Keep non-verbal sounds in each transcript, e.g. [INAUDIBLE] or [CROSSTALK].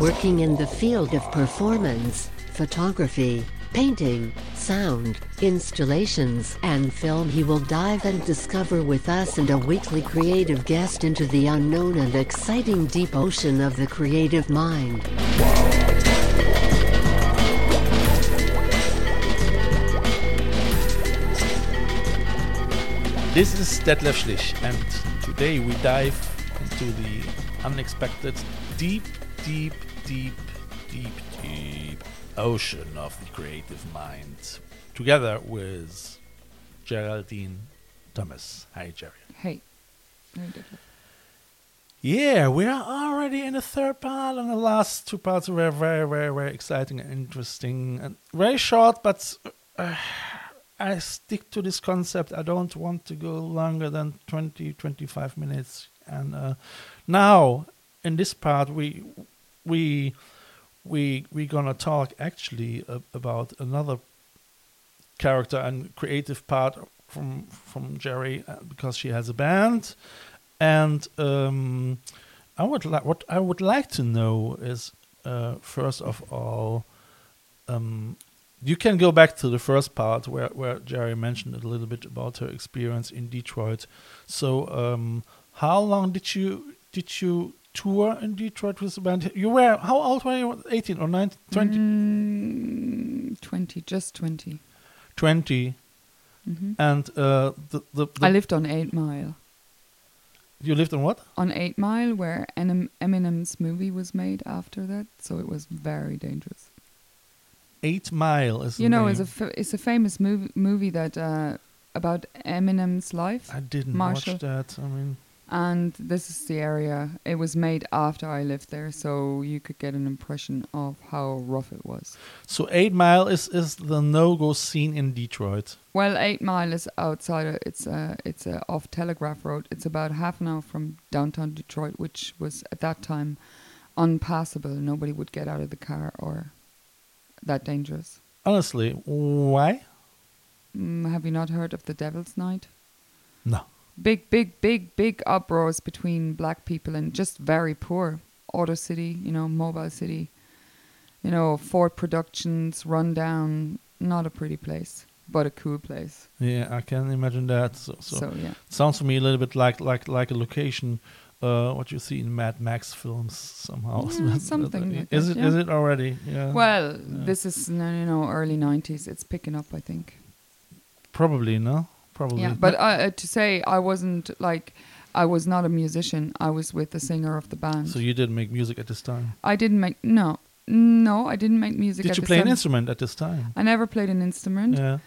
Working in the field of performance, photography, painting, sound, installations, and film, he will dive and discover with us and a weekly creative guest into the unknown and exciting deep ocean of the creative mind. This is Detlef Schlich, and today we dive into the unexpected, deep, deep, deep, deep, deep ocean of the creative mind, together with Geraldine Thomas. Hi, Jerry. Hey. Yeah, we are already in the third part, and the last two parts were very, very, very exciting and interesting, and very short. But uh, I stick to this concept. I don't want to go longer than 20, 25 minutes. And uh, now, in this part, we we we we gonna talk actually about another character and creative part from from Jerry uh, because she has a band, and um, I would like what I would like to know is uh, first of all, um, you can go back to the first part where where Jerry mentioned a little bit about her experience in Detroit. So, um, how long did you did you tour in Detroit with the band? You were how old were you? Eighteen or 19, 20? Mm, 20, just 20. 20. hmm And uh, the, the, the I lived on 8 Mile. you lived on what? On 8 Mile, where Enem- Eminem's movie was made after that, so it was very dangerous. Eight Mile is. You know, it's a, it's a famous movie, movie that uh, about Eminem's life. I didn't Marshall. watch that. I mean, and this is the area it was made after i lived there so you could get an impression of how rough it was so Eight Mile is is the no go scene in Detroit. well eight mile is outside it's uh, it's uh, off telegraph road it's about half an hour from downtown detroit which was at that time unpassable nobody would get out of the car or that dangerous Honestly, why? mm, have you not heard of the devil's night No. Big, big, big, big uproars between black people and just very poor. Auto City, you know, Mobile City, you know, Ford Productions, rundown, not a pretty place, but a cool place. Yeah, I can imagine that. So, so, So, yeah. sounds to me a little bit like like like a location. Uh, what you see in Mad Max films somehow. Yeah, [LAUGHS] something like is that, it? Is yeah. it already? Yeah. Well, yeah. this is no, you know early '90s. It's picking up, I think. Probably no. Probably. Yeah, but uh, to say I wasn't like I was not a musician. I was with the singer of the band. so you didn't make music at this time. I didn't make no, no. I didn't make music. Did you play an instrument at this time? I never played an instrument. Yeah.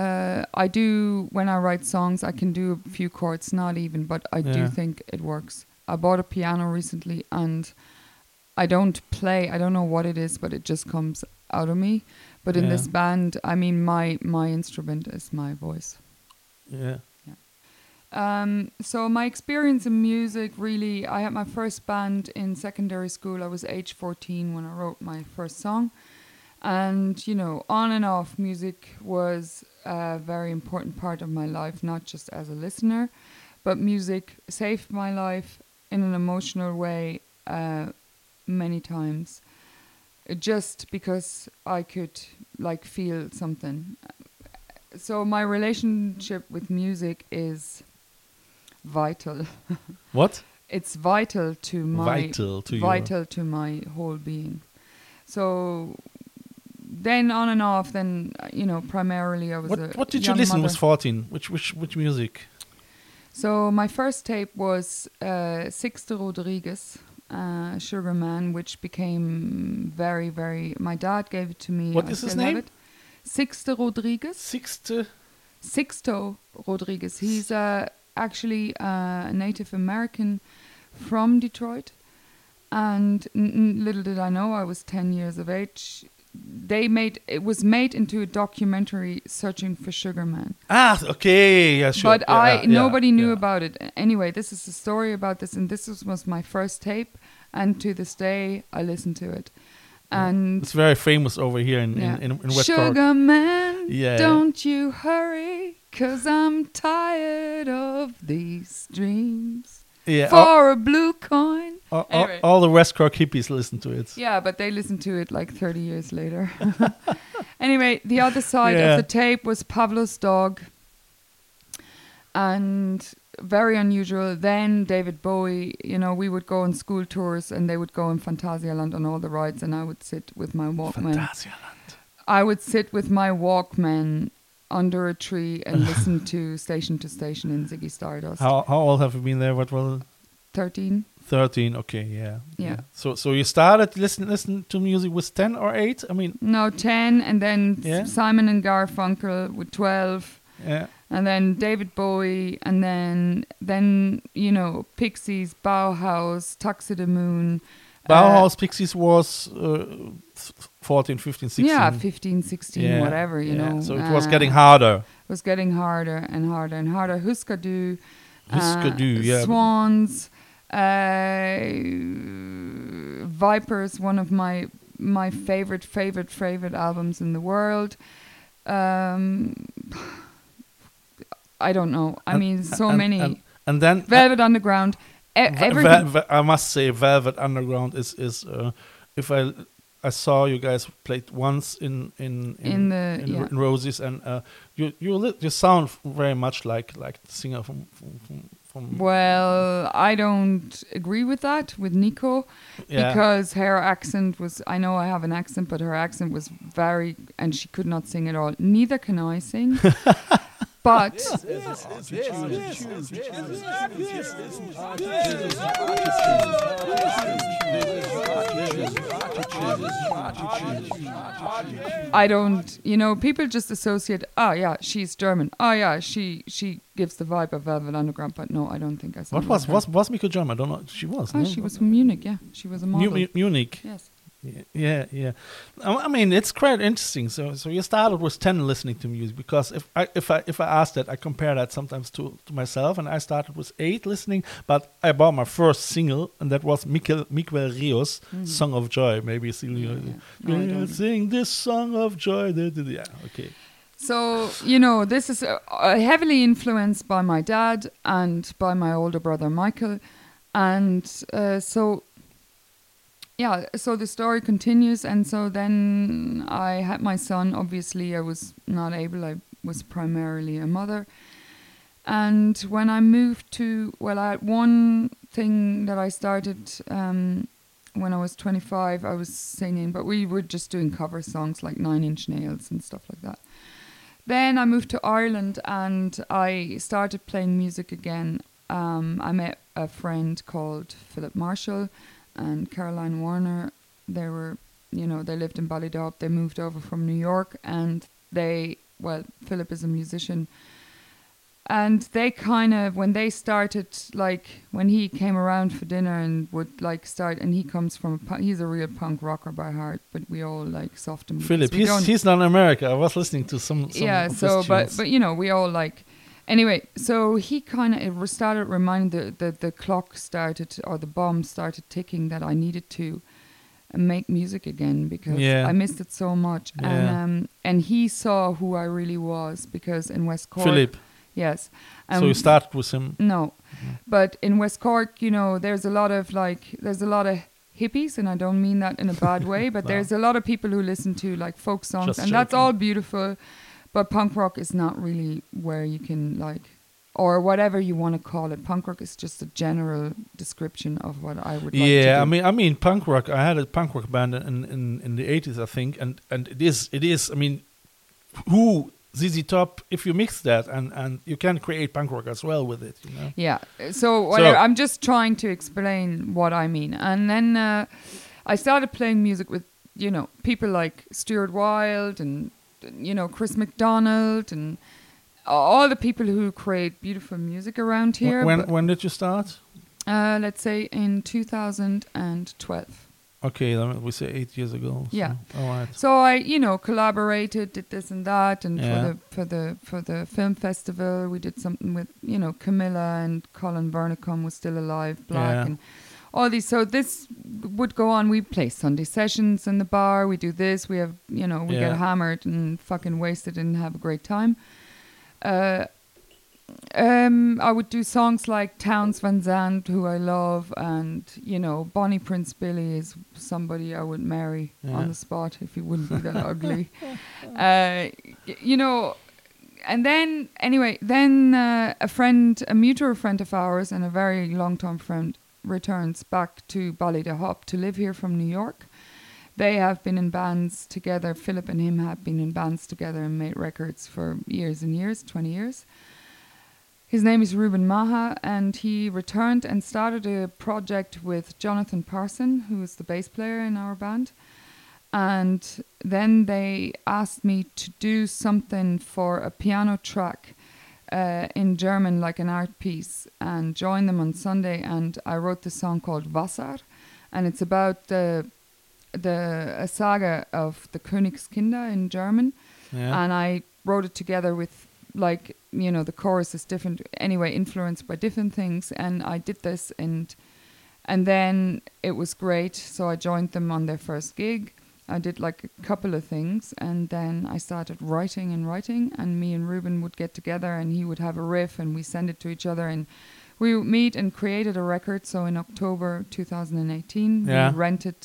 Uh, I do when I write songs. I can do a few chords, not even, but I do think it works. I bought a piano recently, and I don't play. I don't know what it is, but it just comes out of me. But in this band, I mean, my my instrument is my voice. Yeah. Um, so my experience in music really, I had my first band in secondary school. I was age 14 when I wrote my first song. And, you know, on and off, music was a very important part of my life, not just as a listener, but music saved my life in an emotional way uh, many times. Just because I could, like, feel something. So my relationship with music is vital. [LAUGHS] What? It's vital to my Vital to vital to my whole being. So then on and off, then you know, primarily I was. a What What did you listen mother. with 14? Which which which music? So my first tape was uh, Sixto Rodriguez, uh, Sugar Man, which became very very. My dad gave it to me. What I is his name? It. Sixto Rodriguez. Sixte Sixto Rodriguez. He's uh, actually uh, a Native American from Detroit. And little did I know, I was 10 years of age. They made it was made into a documentary searching for Sugar Man. Ah, okay, yeah, sure. But yeah, I yeah, nobody knew about it. Anyway, this is the story about this, and this was, was my first tape, and to this day I listen to it. And It's very famous over here in yeah. in, in, in West Sugar Cork. Man, Yeah. don't you hurry, cause I'm tired of these dreams. Yeah, all, For a blue coin. all, all- all the West Cork hippies listen to it. Yeah, but they listened to it like 30 years later. [LAUGHS] anyway, the other side Yeah. of the tape was Pablo's dog. And very unusual. Then David Bowie, you know, we would go on school tours and they would go in Phantasialand on all the rides and I would sit with my Walkman. Phantasialand. I would sit with my Walkman under a tree and listen [LAUGHS] to Station to Station in Ziggy Stardust. How how old have you been there? What was it? 13? Thirteen. Okay, yeah. Yeah. So so you started listen listen to music with ten or eight? I mean, No, 10 and then Yeah. Simon and Garfunkel with 12. yeah. And then David Bowie, and then then you know Pixies, Bauhaus, Tuxedomoon. uh, Bauhaus Pixies was uh, 14, 15, 16. yeah, 15, 16, Yeah, whatever, you yeah. know. So it was uh, getting harder. It was getting harder and harder and harder. Husker Du, Husker uh, Du, yeah. Swans, uh, Vipers, one of my my favorite, favorite, favorite albums in the world. Um, I don't know. I And- mean, so and- many. And, and then Velvet Underground. E- Ve- everything. Ve- Ve- I must say, Velvet Underground is is uh, if I I saw you guys played once in in In the- in, yeah. in Roses, and uh, you you you sound very much like like the singer from from, from, from Well, I don't agree with that with Nico yeah. because her accent was. I know I have an accent, but her accent was very, and she could not sing at all. Neither can I sing. [LAUGHS] but I don't. You know, people just associate. Oh yeah, she's German. Oh yeah, she she gives the vibe of Velvet Underground. But no, I don't think I. what was like was was Miko German? I don't know. She was. Oh, no? she was from Munich. Yeah, she was a Mu- model. Mu- Munich. yes. Yeah, yeah, yeah. I mean, it's quite interesting. So, so you started with ten listening to music because if I if I if I ask that, I compare that sometimes to to myself, and I started with eight listening, but I bought my first single, and that was Mikel Miguel Rios' "Song of Joy." Maybe Mm-hmm. Yeah, yeah. No, I Yeah, don't. sing this song of joy. Yeah, okay. So, you know, this is uh, uh, heavily influenced by my dad and by my older brother Michael. And uh, so, yeah, so the story continues. And so then I had my son. Obviously, I was not able, I was primarily a mother. And when I moved to, well, I had one thing that I started um, when I was 25, I was singing, but we were just doing cover songs like Nine Inch Nails and stuff like that. Then I moved to Ireland and I started playing music again. Um, I met a friend called Philip Marshall and Caroline Warner. They were, you know, they lived in Ballydehob. They moved over from New York and they, well, Philip is a musician. And they kind of, when they started, like, when he came around for dinner and would, like, start, and he comes from, a he's a real punk rocker by heart, but we all, like, soften. because Philip, he's he's not in America. I was listening to some. some yeah so but but you know we all like anyway so he kind of started reminding the, the the clock started or the bomb started ticking that i needed to make music again because Yeah. i missed it so much and Yeah. um and he saw who i really was because in west cork Philip. yes so you started with him. no. But in West Cork, you know, there's a lot of like, there's a lot of hippies, and I don't mean that in a bad way, but [LAUGHS] No. there's a lot of people who listen to like folk songs, Just and that's all beautiful. But punk rock is not really where you can like, or whatever you want to call it. Punk rock is just a general description of what I would like to yeah, do. I mean, I mean, punk rock. I had a punk rock band in in, in the eighties, I think, and and it is it is. I mean, who ZZ Top? If you mix that, and and you can create punk rock as well with it, you know. Yeah. So whatever. I'm just trying to explain what I mean. And then uh, I started playing music with you know people like Stuart Wilde and you know Chris McDonald and all the people who create beautiful music around here. when when did you start? uh, let's say in 2012. Okay, then we say eight years ago. so- Yeah. All right. So I, you know, collaborated, did this and that, and Yeah. for the for the for the film festival, we did something with you know Camilla and Colin Vearncombe was still alive, Black, Yeah. and all these. So this would go on. We play Sunday sessions in the bar. We do this. We have you know we Yeah. get hammered and fucking wasted and have a great time. Uh, um, I would do songs like Townes Van Zandt, who I love, and you know Bonnie Prince Billy is somebody I would marry Yeah. on the spot if he wouldn't be that [LAUGHS] ugly. Uh, you know, and then anyway, then uh, a friend, a mutual friend of ours, and a very long-term friend, returns back to Ballydehob to live here from New York. They have been in bands together. Philip and him have been in bands together and made records for years and years, 20 years. His name is Ruben Maha, and he returned and started a project with Jonathan Parson, who is the bass player in our band. And then they asked me to do something for a piano track uh, in German, like an art piece, and joined them on Sunday. And I wrote the song called Wasser, and it's about the the a saga of the Königskinder in German Yeah. and I wrote it together with like you know the chorus is different anyway influenced by different things and I did this and and then it was great so I joined them on their first gig I did like a couple of things and then I started writing and writing and me and Ruben would get together and he would have a riff and we send it to each other and we would meet and created a record so in October 2018 Yeah. we rented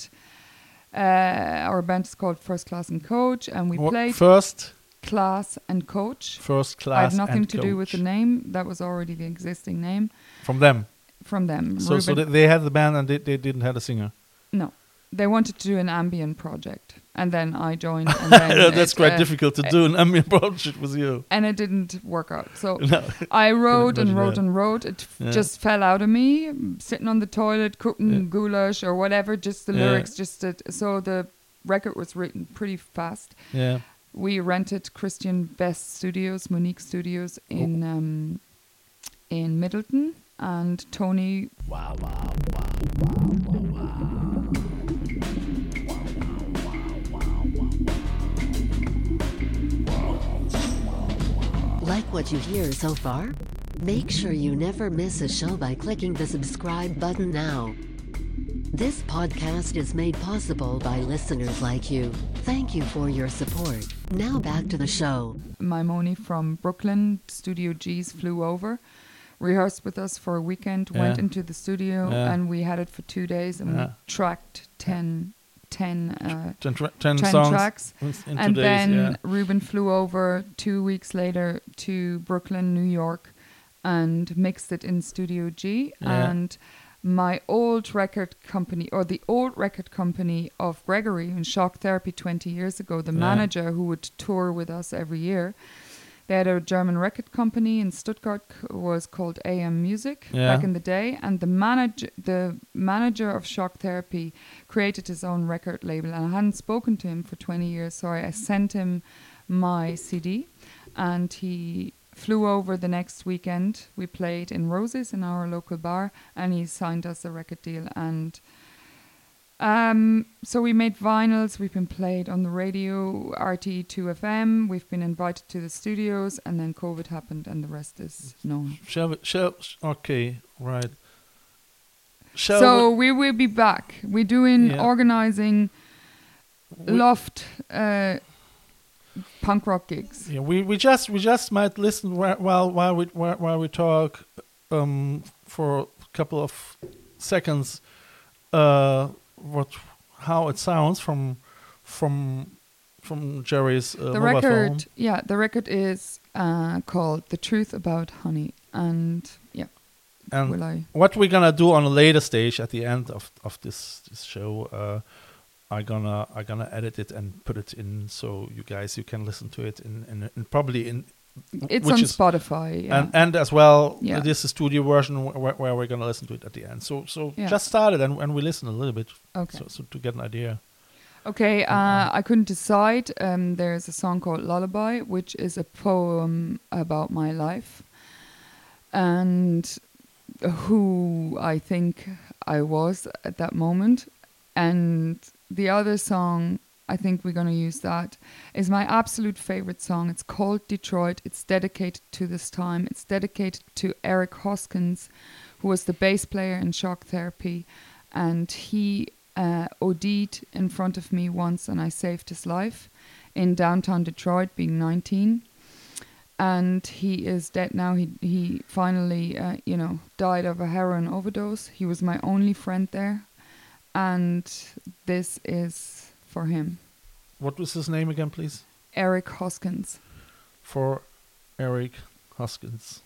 uh, our band is called First Class and Coach and we What- played first class and coach. first class. I have nothing to do with the name. That was already the existing name from them. from them. So so they, they had the band and they, they didn't have a singer. no, they wanted to do an ambient project, and then I joined. And [LAUGHS] then That's it, quite uh, difficult to do an ambient [LAUGHS] project with you. And it didn't work out. So [LAUGHS] No. I wrote and wrote that. and wrote. It f- Yeah. just fell out of me, sitting on the toilet cooking Yeah. goulash or whatever. Just the Yeah. lyrics. Just to, so the record was written pretty fast. Yeah. we rented Christian Best Studios, Monique Studios in um, in Middleton, and Tony. Like what you hear so far? Make sure you never miss a show by clicking the subscribe button now. This podcast is made possible by listeners like you. Thank you for your support. Now back to the show. Maimone from Brooklyn, Studio G's flew over, rehearsed with us for a weekend, went into the studio, Yeah. and we had it for two days, and Yeah. we tracked 10, 10, uh, Ten, tra- ten 10 songs tracks. and days. then yeah. Ruben flew over two weeks later to Brooklyn, New York, and mixed it in Studio G. Yeah. And my old record company, or the old record company of Gregory in Shock Therapy 20 years ago, the Yeah. manager who would tour with us every year. They had a German record company in Stuttgart c- was called AM Music Yeah. back in the day, and the manager, the manager of Shock Therapy, created his own record label, and I hadn't spoken to him for 20 years, so I sent him my CD, and he flew over the next weekend. We played in Roses in our local bar, and he signed us a record deal, and um, so we made vinyls. We've been played on the radio, RTE2 FM. We've been invited to the studios, and then COVID happened, and the rest is known. Shall we? Shall okay? Right. Shall so we, we will be back. We're doing Yeah. organizing we- loft uh, punk rock gigs. Yeah, we, we just we just might listen while while we while, while we talk um, for a couple of seconds. Uh, what how it sounds from from from Jerry's uh, the record, phone. yeah, the record is uh, called "The Truth About Honey," and yeah, And will I? what we're gonna do on a later stage at the end of of this this show. Uh, I gonna I gonna edit it and put it in so you guys you can listen to it in in, in probably in It's on is- Spotify. Yeah. and and as well Yeah. this is the studio version where, where we're gonna listen to it at the end so so Yeah. just start it and, and we listen a little bit okay. so, so to get an idea Okay, uh, I couldn't decide. Um, there's a song called Lullaby, which is a poem about my life and who I think I was at that moment. And the other song, I think we're going to use that, is my absolute favorite song. It's called Detroit. It's dedicated to this time. It's dedicated to Eric Hoskins, who was the bass player in Shock Therapy. And he uh, OD'd in front of me once, and I saved his life in downtown Detroit, being 19. And he is dead now. He he finally, uh, you know, died of a heroin overdose. He was my only friend there, and this is for him, What was his name again, please? Eric Hoskins. For Eric Hoskins.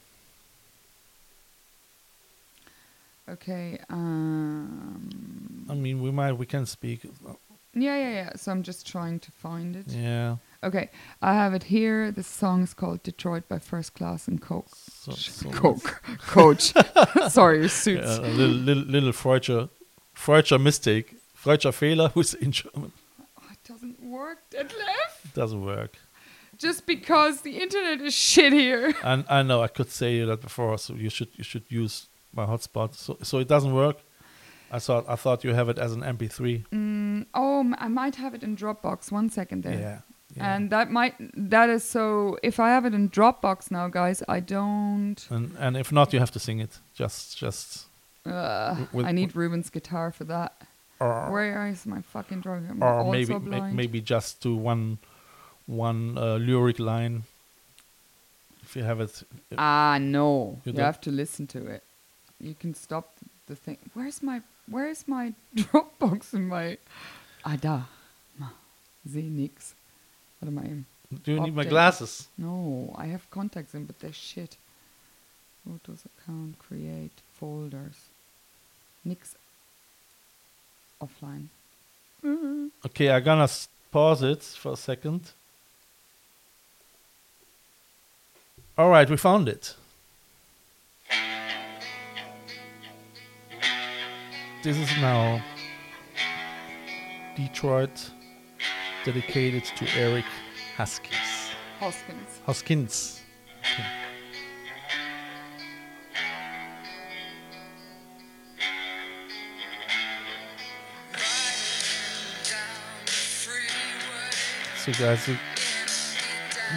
Okay. Um, I mean, we might we can speak. yeah, yeah, yeah. So I'm just trying to find it. Yeah. Okay, I have it here. The song is called Detroit by First Class and Coke. So, so Coke. [LAUGHS] Coach. [LAUGHS] Sorry, your suits. Yeah, a little little little Freudscher, Freudscher mistake. Freudscher Fehler, who's in German. It doesn't work, Detlef. Doesn't work. Just because the internet is shit here. [LAUGHS] And I know I could say that before, so you should you should use my hotspot. So so it doesn't work. I thought I thought you have it as an MP3. Mm, oh, I might have it in Dropbox. One second there. Yeah. yeah. And that might that is so. If I have it in Dropbox now, guys, I don't. and and if not, you have to sing it. Just just. Uh, with- I need Ruben's guitar for that. Or, Where is my fucking drum? I'm or maybe ma- maybe just do one one uh, lyric line. If you have it, Ah, no. You You, have to listen to it. You can stop the thing. Where's my Where's my [LAUGHS] Dropbox and my? Ah, da. Ma. Sehe nix. Warte mal eben. do you need my glasses? No, I have contacts in, but they're shit. Photos account, create, folders. Nix. Offline. Mm-hmm. Okay, I'm gonna pause it for a second. All right, we found it. This is now Detroit, dedicated to Eric Huskies. Hoskins. Hoskins. So guys, you,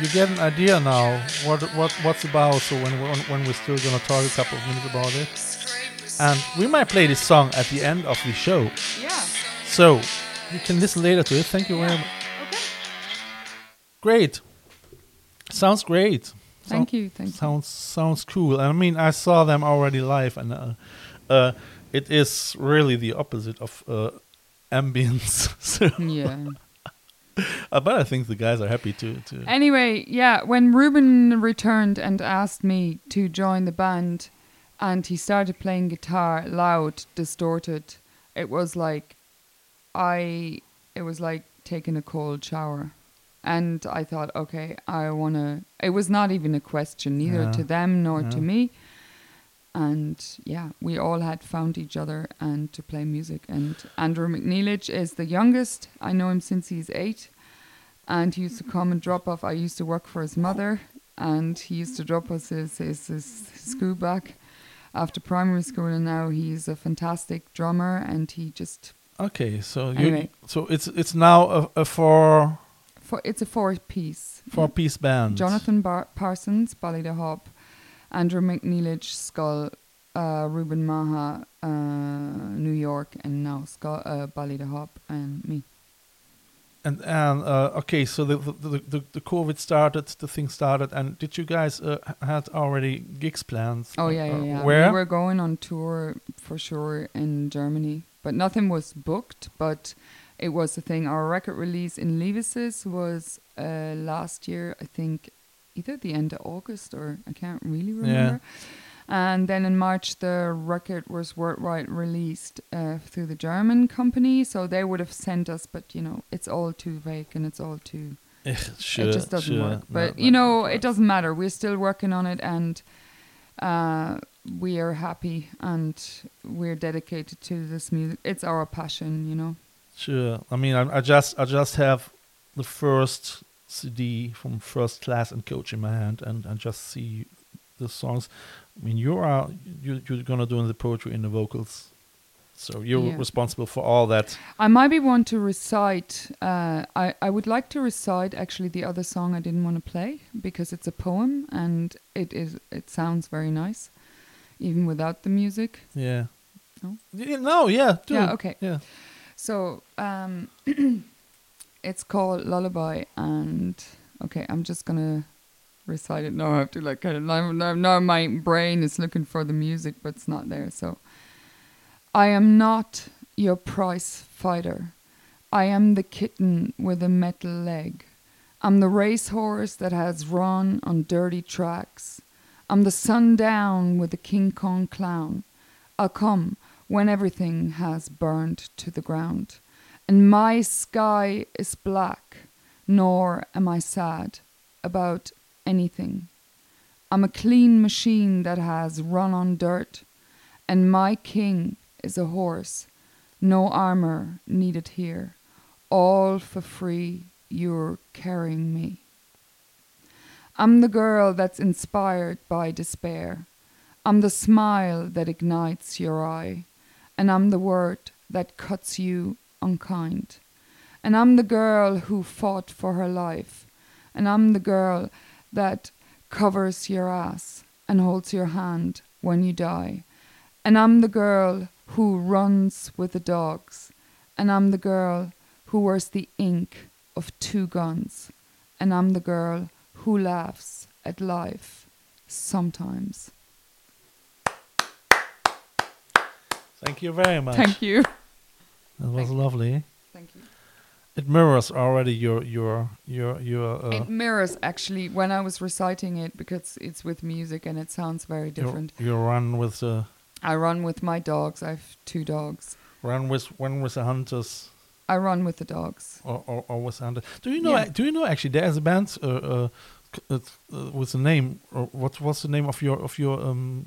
you get an idea now what what what's about. So when when, when we're still gonna talk a couple of minutes about it, and we might play this song at the end of the show, Yeah. so you can listen later to it. Thank you very much. Okay. Great. Sounds great. Thank you. Thank you. Sounds sounds cool. And I mean, I saw them already live, and uh, uh, it is really the opposite of uh, ambience. [LAUGHS] so, Yeah. Uh, but I think the guys are happy to to. Anyway, yeah, when Ruben returned and asked me to join the band and he started playing guitar loud, distorted, it was like I it was like taking a cold shower. And I thought, okay, I want to it was not even a question neither Yeah. to them nor to me. And yeah, we all had found each other and to play music. And Andrew McNeilage is the youngest. I know him since he's eight and he used to come and drop off. I used to work for his mother, and he used to drop us his, his, his school back after primary school. And now he's a fantastic drummer, and he just Okay, so you so it's it's now a, a four for it's a four piece. four piece band. Jonathan Bar- Parsons, Hop, Andrew McNeilage, Skull, uh, Ruben Maha, uh, New York, and now Skull, uh, Hop and me. And and uh, okay, so the, the the the COVID started, the thing started, and did you guys uh, had already gigs plans? Oh yeah, yeah, uh, yeah. Where? We were going on tour for sure in Germany, but nothing was booked. But it was the thing. Our record release in Levises was uh, last year, I think, either the end of August or I can't really remember. And then in March, the record was worldwide released uh, through the German company. So they would have sent us, but you know, it's all too vague and it's all too sure, it just doesn't sure. work. But no, you know, no. it doesn't matter. We're still working on it, and uh, we are happy, and we're dedicated to this music. It's our passion, you know. Sure. I mean, I, I just I just have the first CD from First Class and Coach in my hand, and I just see the songs. I mean, you are you you're gonna do the poetry in the vocals, so you're Yeah. responsible for all that. I might be one to recite. Uh, I I would like to recite actually the other song I didn't want to play because it's a poem and it is it sounds very nice, even without the music. Yeah. No? Yeah, no. Yeah. Yeah, it. okay. Yeah. So um, [CLEARS THROAT] it's called Lullaby, and okay, I'm just gonna recite it. No, I have to like kind of now, now, now my brain is looking for the music, but it's not there. So I am not your prize fighter. I am the kitten with a metal leg. I'm the racehorse that has run on dirty tracks. I'm the sundown with the King Kong clown. I'll come when everything has burned to the ground. And my sky is black, nor am I sad about anything. I'm a clean machine that has run on dirt, and my king is a horse. No armor needed here. All for free, you're carrying me. I'm the girl that's inspired by despair. I'm the smile that ignites your eye. And I'm the word that cuts you unkind. And I'm the girl who fought for her life. And I'm the girl that covers your ass and holds your hand when you die. And I'm the girl who runs with the dogs. And I'm the girl who wears the ink of two guns. And I'm the girl who laughs at life sometimes. Thank you very much. Thank you. That was Thank you. lovely. Thank you. It mirrors already your your your your uh, it mirrors actually when I was reciting it because it's with music and it sounds very different. your run with the I run with my dogs. I have two dogs. run with run with the hunters. I run with the dogs. or, or, or was under. Do you know? Yeah. Do you know actually? There's a band uh, uh, uh, uh, with the name. Or what was the name of your of your um,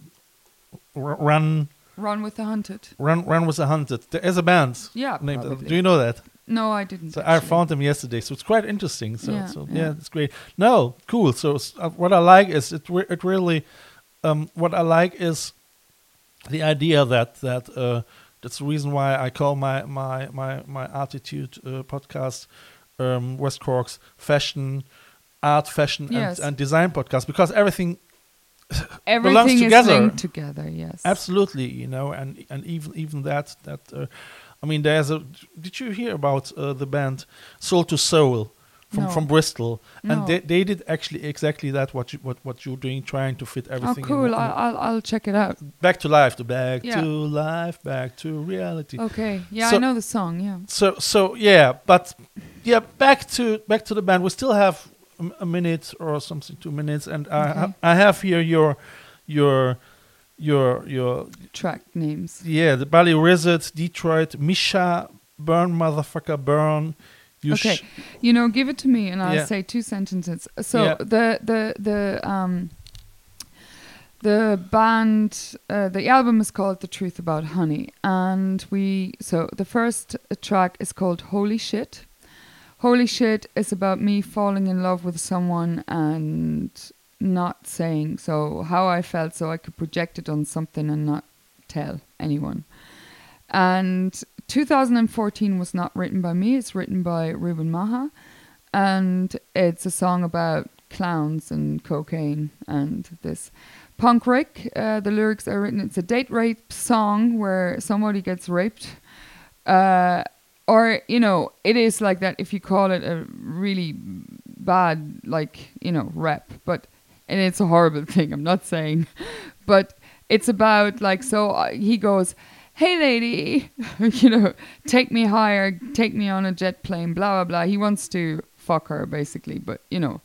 run Run with the hunted. run run with the hunted? There is a band. Yeah, named. probably. do you know that? No, I didn't. So I found them yesterday. So it's quite interesting. So Yeah, so yeah. yeah, it's great. No, cool. So uh, what I like is it. Re- it really. Um, what I like is the idea that that uh, that's the reason why I call my my my my ArTEEtude uh, podcast um, West Cork's fashion, art, fashion, Yes. and, and design podcast because everything [LAUGHS] Everything is together. linked together. Yes. absolutely you know and and even even that that uh, I mean there's a did you hear about uh, the band Soul II Soul from No. from Bristol No. and they, they did actually exactly that what you what what you're doing trying to fit Oh, everything in cool! one- I, I'll I'll check it out. back to life the back Yeah. to life back to reality Okay. Yeah, So- I know the song. Yeah. so so yeah but yeah back to back to the band we still have a, a minute or something two minutes and I Okay. ha- I have here your your your your Track names. yeah the Bally Wizard Detroit Misha Burn motherfucker Burn you okay. sh- You know, give it to me, and I'll Yeah. say two sentences. So Yeah. the the the um the band uh, the album is called The Truth About Honey, and we so the first track is called Holy Shit. Holy shit is about me falling in love with someone and not saying so how I felt so I could project it on something and not tell anyone. And 2014 was not written by me, it's written by Ruben Maha. And it's a song about clowns and cocaine and this. Punk Rick, uh, the lyrics are written, it's a date rape song where somebody gets raped. Uh, or, you know, it is like that if you call it a really bad, like, you know, rap. But, and it's a horrible [LAUGHS] thing, I'm not saying. But it's about, like, so uh, he goes, hey lady, [LAUGHS] you know, take me higher, take me on a jet plane, blah, blah, blah. He wants to fuck her, basically, but, you know.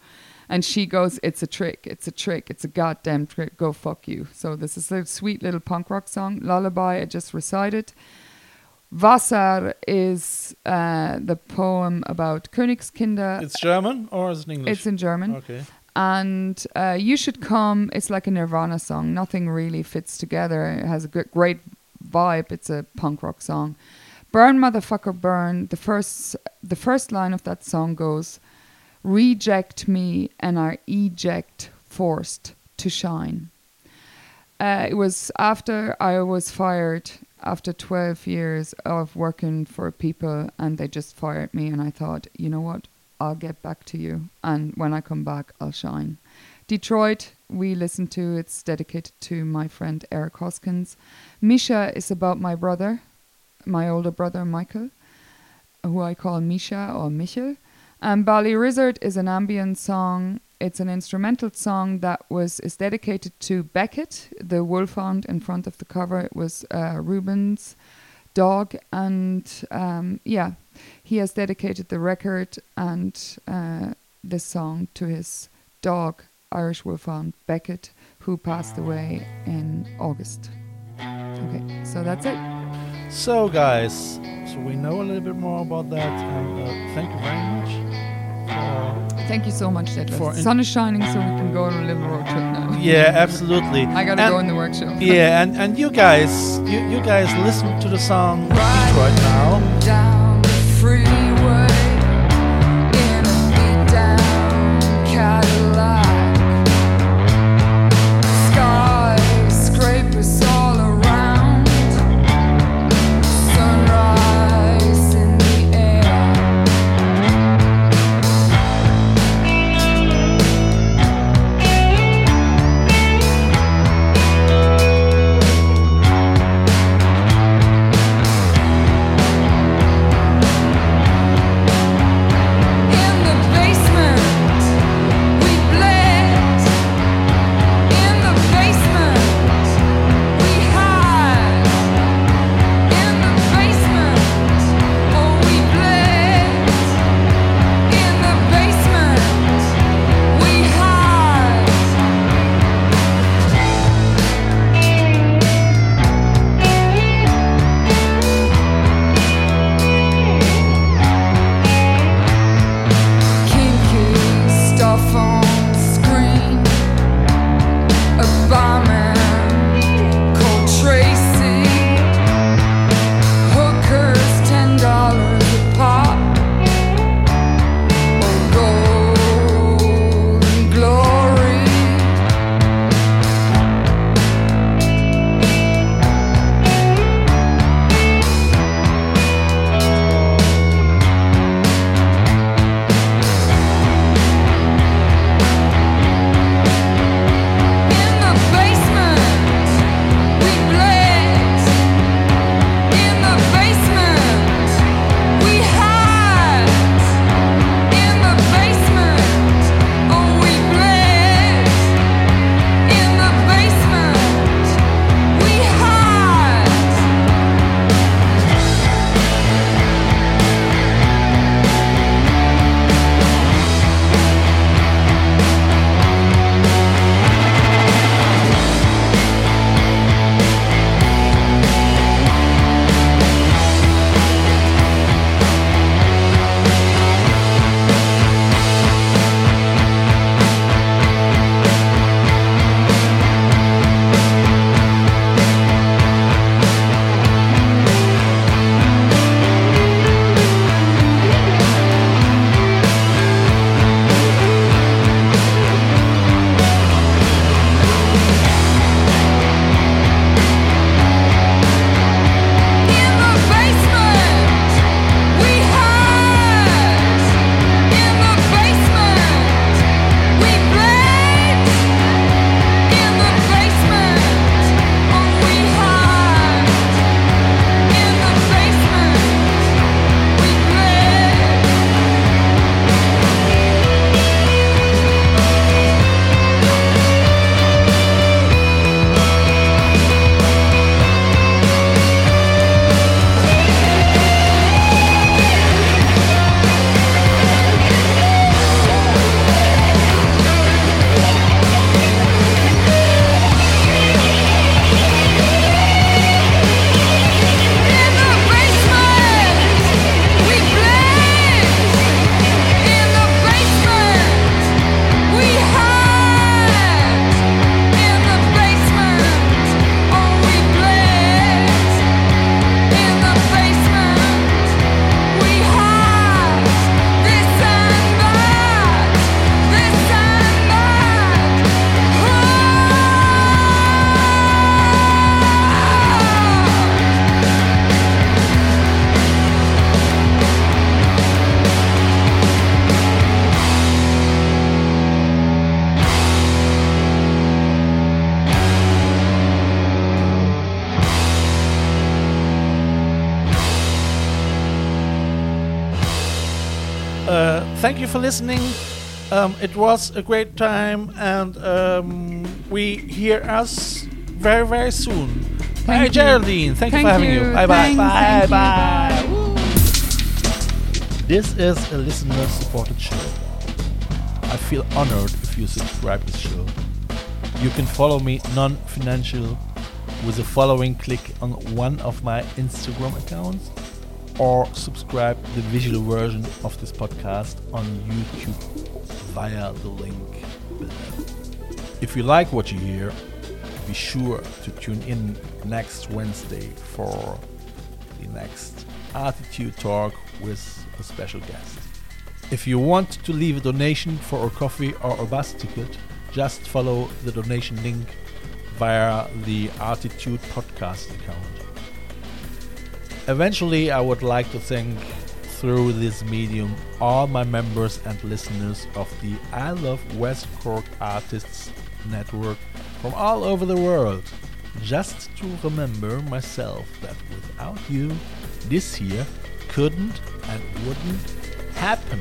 And she goes, it's a trick, it's a trick, it's a goddamn trick, go fuck you. So this is a sweet little punk rock song, Lullaby, I just recited. Wasser is uh, the poem about Königskinder. it's German or is it English It's in German okay and uh, you should come it's like a nirvana song nothing really fits together it has a good, great vibe it's a punk rock song Burn motherfucker burn. The first the first line of that song goes, "Reject me and I eject forced to shine." Uh, it was after I was fired after 12 years of working for people and they just fired me and I thought, you know what? I'll get back to you and when I come back I'll shine. Detroit, we listen to, it's dedicated to my friend Eric Hoskins. Misha is about my brother, my older brother Michael, who I call Misha or Michel. And Bally Rizzard is an ambient song. It's an instrumental song that was is dedicated to Beckett, the wolfhound in front of the cover. It was uh, Ruben's dog, and um, yeah, he has dedicated the record and uh, this song to his dog, Irish wolfhound Beckett, who passed away in August. Okay, so that's it. So, guys, so we know a little bit more about that, and uh, thank you very much. For, Thank you so much, Detlef. The sun is shining, so we can go on a little road trip now. yeah, absolutely. I gotta And- go in the workshop. Yeah, and, and you guys, you, you guys listen to the song Detroit now. Down thank you for listening. Um, it was a great time, and um, we hear us very, very soon. Bye, you. Geraldine. Thank, you Thank for having you. you. Bye, bye, bye, Thank bye. Bye. Woo. This is a listener-supported show. I feel honored if you subscribe to this show. You can follow me non-financial with the following click on one of my Instagram accounts or subscribe the visual version of this podcast on YouTube via the link below. If you like what you hear, be sure to tune in next Wednesday for the next ArTEEtude Talk with a special guest. If you want to leave a donation for a coffee or a bus ticket, just follow the donation link via the ArTEEtude Podcast account. Eventually, I would like to thank through this medium all my members and listeners of the I Love West Cork Artists Network from all over the world. Just to remember myself that without you, this here couldn't and wouldn't happen.